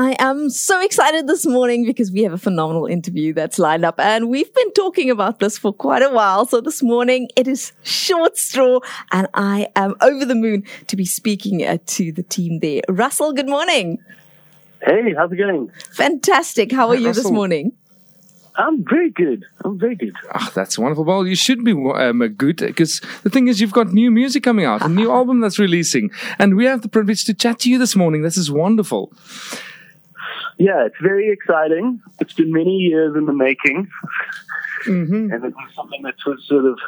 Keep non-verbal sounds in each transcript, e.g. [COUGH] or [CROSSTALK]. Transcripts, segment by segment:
I am so excited this morning because we have a phenomenal interview that's lined up and we've been talking about this for quite a while. So this morning it is short straw and I am over the moon to be speaking uh, to the team there. Russell, good morning. Hey, how's it going? Fantastic. How are you Russell. this morning? I'm very good. I'm very good. Oh, that's wonderful. Well, you should be um, good because the thing is, you've got new music coming out, a new [LAUGHS] album that's releasing, and we have the privilege to chat to you this morning. This is wonderful. Yeah, it's very exciting. It's been many years in the making. Mm-hmm. And it was something that was sort of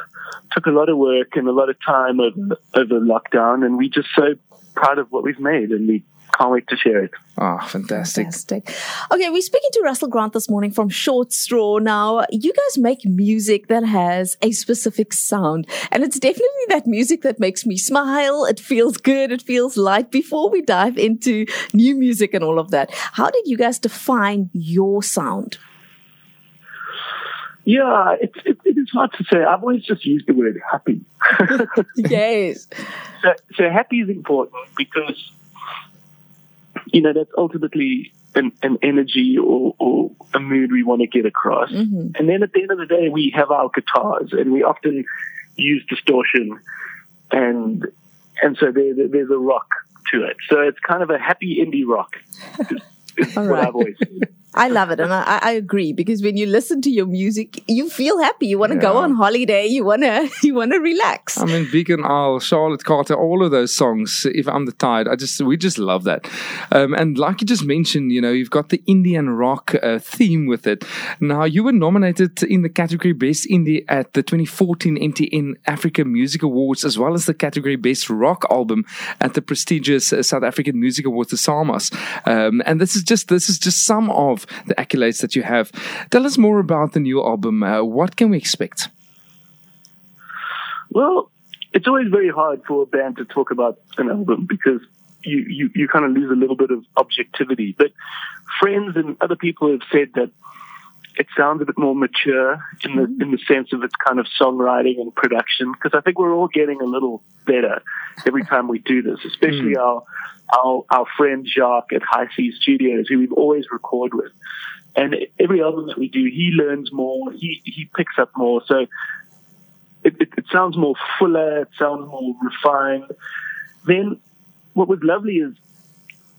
took a lot of work and a lot of time over, over lockdown. And we're just so proud of what we've made, and we can't wait to share it. Ah, oh, fantastic. Fantastic. Okay, we're speaking to Russell Grant this morning from Short Straw. Now, you guys make music that has a specific sound, and it's definitely that music that makes me smile. It feels good, it feels light. Before we dive into new music and all of that, how did you guys define your sound? Yeah, it, it, it is hard to say. I've always just used the word happy. [LAUGHS] yes. So, so happy is important because you know, that's ultimately an, an energy or, or, a mood we want to get across. Mm-hmm. And then at the end of the day, we have our guitars, and we often use distortion, and and so there, there's a rock to it. So it's kind of a happy indie rock. Is, is [LAUGHS] what right. I've always I love it, and I, I, agree because when you listen to your music, you feel happy. You want to yeah. go on holiday. You want to [LAUGHS] you want to relax. I mean, Beacon Isle, Charlotte Carter, all of those songs. If I'm the tide, I just we just love that. Um, and like you just mentioned, you know, you've got the indie rock uh, theme with it. Now, you were nominated in the category Best Indie at the 2014 MTV Africa Music Awards, as well as the category Best Rock Album at the prestigious uh, South African Music Awards, the SAMAs. Um, and this is just this is just some of the accolades that you have. Tell us more about the new album. Uh, what can we expect? Well, it's always very hard for a band to talk about an album because you, you, you kind of lose a little bit of objectivity. But friends and other people have said that it sounds a bit more mature in the in the sense of its kind of songwriting and production because I think we're all getting a little better every time we do this, especially mm. our our, our friend Jacques at High C Studios, who we've always recorded with. And every album that we do, he learns more, he, he picks up more. So it, it, it sounds more fuller, it sounds more refined. Then what was lovely is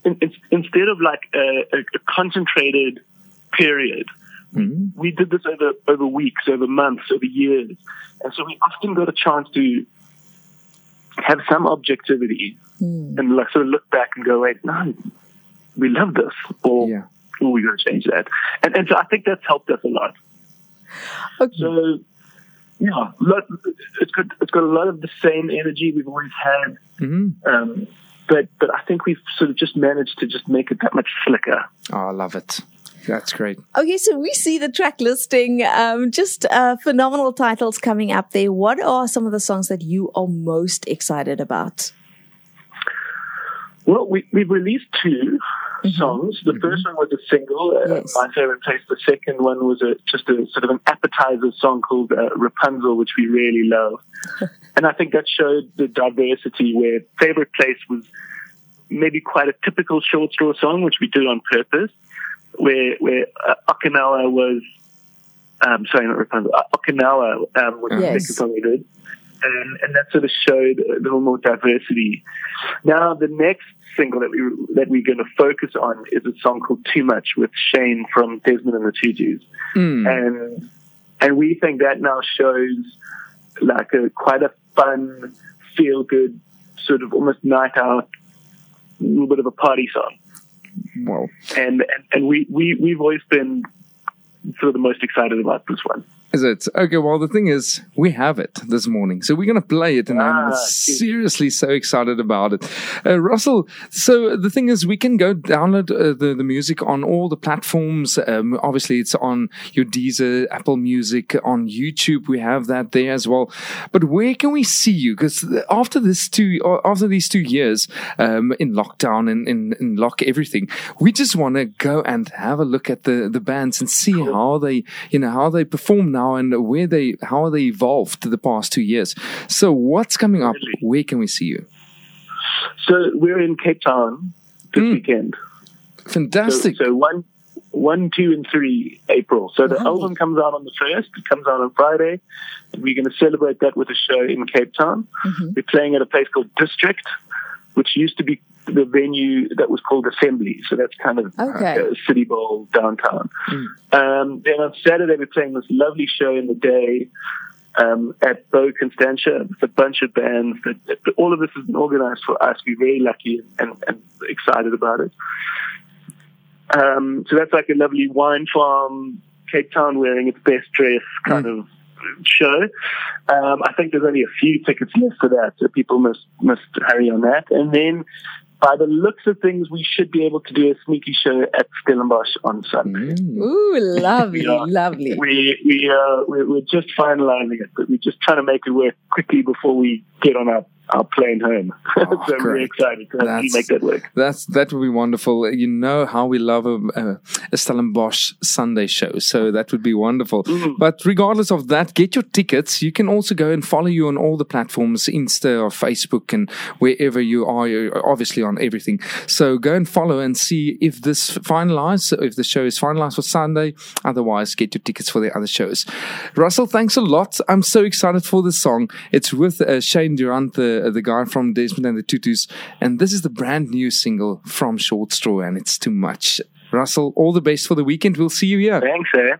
in, in, instead of like a, a concentrated period, mm-hmm. we did this over, over weeks, over months, over years. And so we often got a chance to have some objectivity mm. and like sort of look back and go, wait, no, we love this, or yeah. oh, we're going to change that. And, and so I think that's helped us a lot. Okay. So yeah, it's got it's got a lot of the same energy we've always had. Mm-hmm. Um, but but I think we've sort of just managed to just make it that much slicker. Oh, I love it. That's great. Okay, so we see the track listing, um, just uh, phenomenal titles coming up there. What are some of the songs that you are most excited about? Well, we, we've released 2 mm-hmm. songs. The mm-hmm. first one was a single, uh, yes. My Favorite Place. The second one was a, just a sort of an appetizer song called uh, Rapunzel, which we really love. [LAUGHS] and I think that showed the diversity where Favorite Place was maybe quite a typical short straw song, which we did on purpose where where uh, Okinawa was, um, sorry, not Rapunzel, uh, Okinawa um, was yes. the second song we did. And, and that sort of showed a little more diversity. Now, the next single that we that we're going to focus on is a song called "Too Much" with Shane from Desmond and the Tutus, mm. and and we think that now shows like a quite a fun, feel good, sort of almost night out, a little bit of a party song. Wow. And, and, and we, we, we've always been sort of the most excited about this one. Is it? Okay, well, the thing is, we have it this morning. So we're going to play it, and ah, I'm seriously so excited about it. Uh, Russell, so the thing is, we can go download uh, the, the music on all the platforms. Um, obviously, it's on your Deezer, Apple Music, on YouTube. We have that there as well. But where can we see you? Because after this two, after these two years um, in lockdown and in, in lock everything, we just want to go and have a look at the, the bands and see how they, you know, how they perform now now and where they how they evolved to the past two years. So what's coming up? Where can we see you? So we're in Cape Town this mm. weekend. Fantastic. So, so one, one, two, and three April. So the album comes out on the first. It comes out on Friday, and we're going to celebrate that with a show in Cape Town. Mm-hmm. We're playing at a place called District, which used to be the venue that was called Assembly. So that's kind of okay. uh, City Bowl downtown. Mm. Um, then on Saturday we're playing this lovely show in the day. Um, at Bo Constantia with a bunch of bands. That, all of this has been organized for us. We're very lucky and, and excited about it. Um, so that's like a lovely wine farm, Cape Town wearing its best dress kind mm. of show. Um, I think there's only a few tickets left for that, so people must must hurry on that. And then by the looks of things, we should be able to do a sneaky show at Stellenbosch on Sunday. Mm. Ooh, lovely, lovely. We we uh, we're, we're just finalizing it, but we're just trying to make it work quickly before we get on our our plane home. [LAUGHS] Oh, so I'm very excited to make that work. That's that would be wonderful. You know how we love a, a, a Stellenbosch Sunday show, so that would be wonderful. Mm. But regardless of that, get your tickets. You can also go and follow you on all the platforms, Insta or Facebook, and wherever you are. You're obviously on everything. So go and follow and see if this finalized, if the show is finalized for Sunday. Otherwise, get your tickets for the other shows. Russell, thanks a lot. I'm so excited for this song. It's with uh, Shane Durant, the the guy from Desmond and the Tutus, and this is the brand new single from Short Straw, and it's too much. Russell, all the best for the weekend. We'll see you here. Thanks, eh?